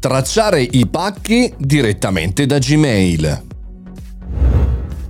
Tracciare i pacchi direttamente da Gmail.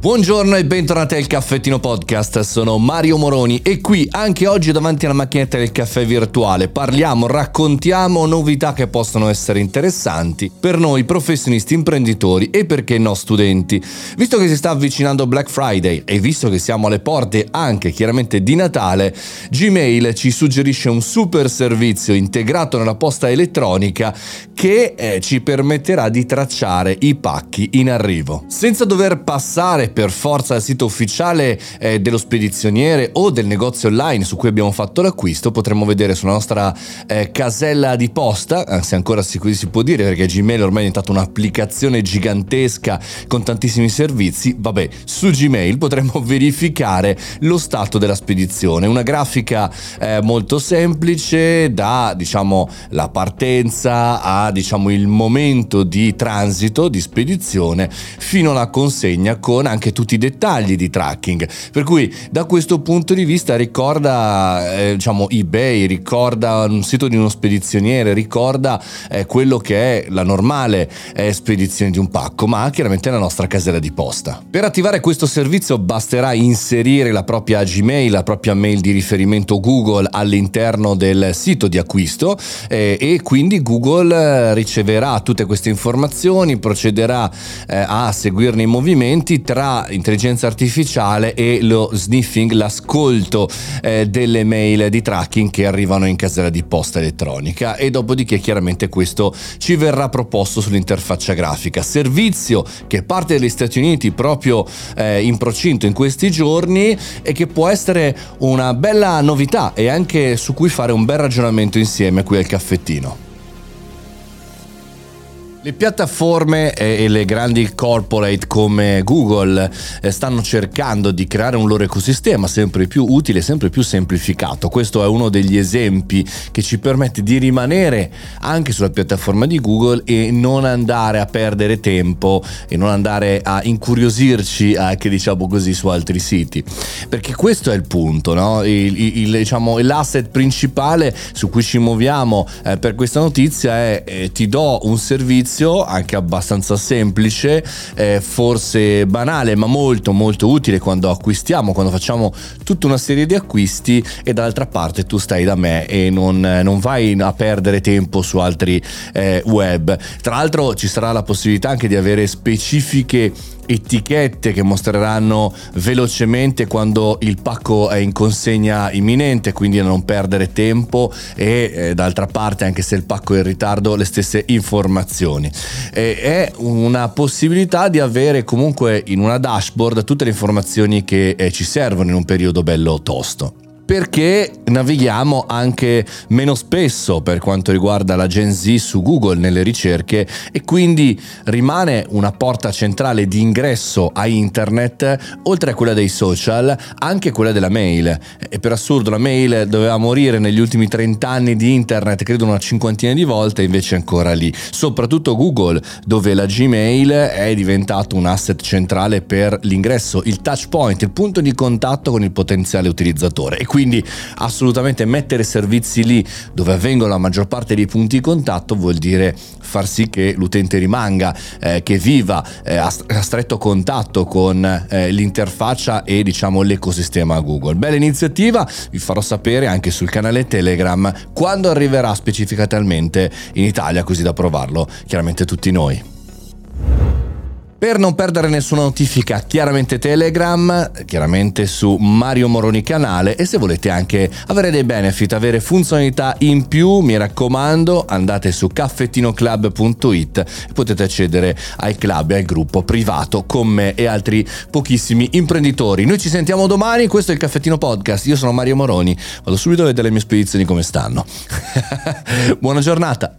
Buongiorno e bentornati al Caffettino Podcast, sono Mario Moroni e qui anche oggi davanti alla macchinetta del caffè virtuale parliamo, raccontiamo novità che possono essere interessanti per noi professionisti imprenditori e perché no studenti. Visto che si sta avvicinando Black Friday e visto che siamo alle porte anche chiaramente di Natale, Gmail ci suggerisce un super servizio integrato nella posta elettronica che eh, ci permetterà di tracciare i pacchi in arrivo senza dover passare per forza al sito ufficiale eh, dello spedizioniere o del negozio online su cui abbiamo fatto l'acquisto, potremmo vedere sulla nostra eh, casella di posta, eh, se ancora si, si può dire, perché Gmail ormai è diventata un'applicazione gigantesca con tantissimi servizi, vabbè, su Gmail potremmo verificare lo stato della spedizione, una grafica eh, molto semplice da, diciamo, la partenza a, diciamo, il momento di transito, di spedizione, fino alla consegna con anche anche tutti i dettagli di tracking. Per cui da questo punto di vista ricorda eh, diciamo eBay, ricorda un sito di uno spedizioniere, ricorda eh, quello che è la normale eh, spedizione di un pacco, ma chiaramente la nostra casella di posta. Per attivare questo servizio basterà inserire la propria Gmail, la propria mail di riferimento Google all'interno del sito di acquisto eh, e quindi Google eh, riceverà tutte queste informazioni, procederà eh, a seguirne i movimenti tra intelligenza artificiale e lo sniffing, l'ascolto eh, delle mail di tracking che arrivano in casella di posta elettronica e dopodiché chiaramente questo ci verrà proposto sull'interfaccia grafica. Servizio che parte dagli Stati Uniti proprio eh, in procinto in questi giorni e che può essere una bella novità e anche su cui fare un bel ragionamento insieme qui al caffettino. Le piattaforme e le grandi corporate come Google eh, stanno cercando di creare un loro ecosistema sempre più utile, sempre più semplificato. Questo è uno degli esempi che ci permette di rimanere anche sulla piattaforma di Google e non andare a perdere tempo e non andare a incuriosirci anche diciamo così su altri siti. Perché questo è il punto, no? il, il, diciamo, l'asset principale su cui ci muoviamo eh, per questa notizia è eh, ti do un servizio servizio anche abbastanza semplice, eh, forse banale ma molto molto utile quando acquistiamo, quando facciamo tutta una serie di acquisti e dall'altra parte tu stai da me e non, non vai a perdere tempo su altri eh, web. Tra l'altro ci sarà la possibilità anche di avere specifiche etichette che mostreranno velocemente quando il pacco è in consegna imminente, quindi a non perdere tempo e eh, d'altra parte anche se il pacco è in ritardo le stesse informazioni. E, è una possibilità di avere comunque in una dashboard tutte le informazioni che eh, ci servono in un periodo bello tosto perché navighiamo anche meno spesso per quanto riguarda la Gen Z su Google nelle ricerche e quindi rimane una porta centrale di ingresso a internet oltre a quella dei social anche quella della mail. E per assurdo la mail doveva morire negli ultimi 30 anni di internet credo una cinquantina di volte invece è ancora lì. Soprattutto Google dove la Gmail è diventato un asset centrale per l'ingresso il touch point il punto di contatto con il potenziale utilizzatore. E quindi assolutamente mettere servizi lì dove avvengono la maggior parte dei punti di contatto vuol dire far sì che l'utente rimanga, eh, che viva eh, a stretto contatto con eh, l'interfaccia e diciamo l'ecosistema Google. Bella iniziativa, vi farò sapere anche sul canale Telegram quando arriverà specificatamente in Italia così da provarlo chiaramente tutti noi. Per non perdere nessuna notifica, chiaramente Telegram, chiaramente su Mario Moroni canale e se volete anche avere dei benefit, avere funzionalità in più, mi raccomando, andate su caffettinoclub.it e potete accedere al club e al gruppo privato con me e altri pochissimi imprenditori. Noi ci sentiamo domani, questo è il Caffettino Podcast, io sono Mario Moroni, vado subito a vedere le mie spedizioni come stanno. Buona giornata!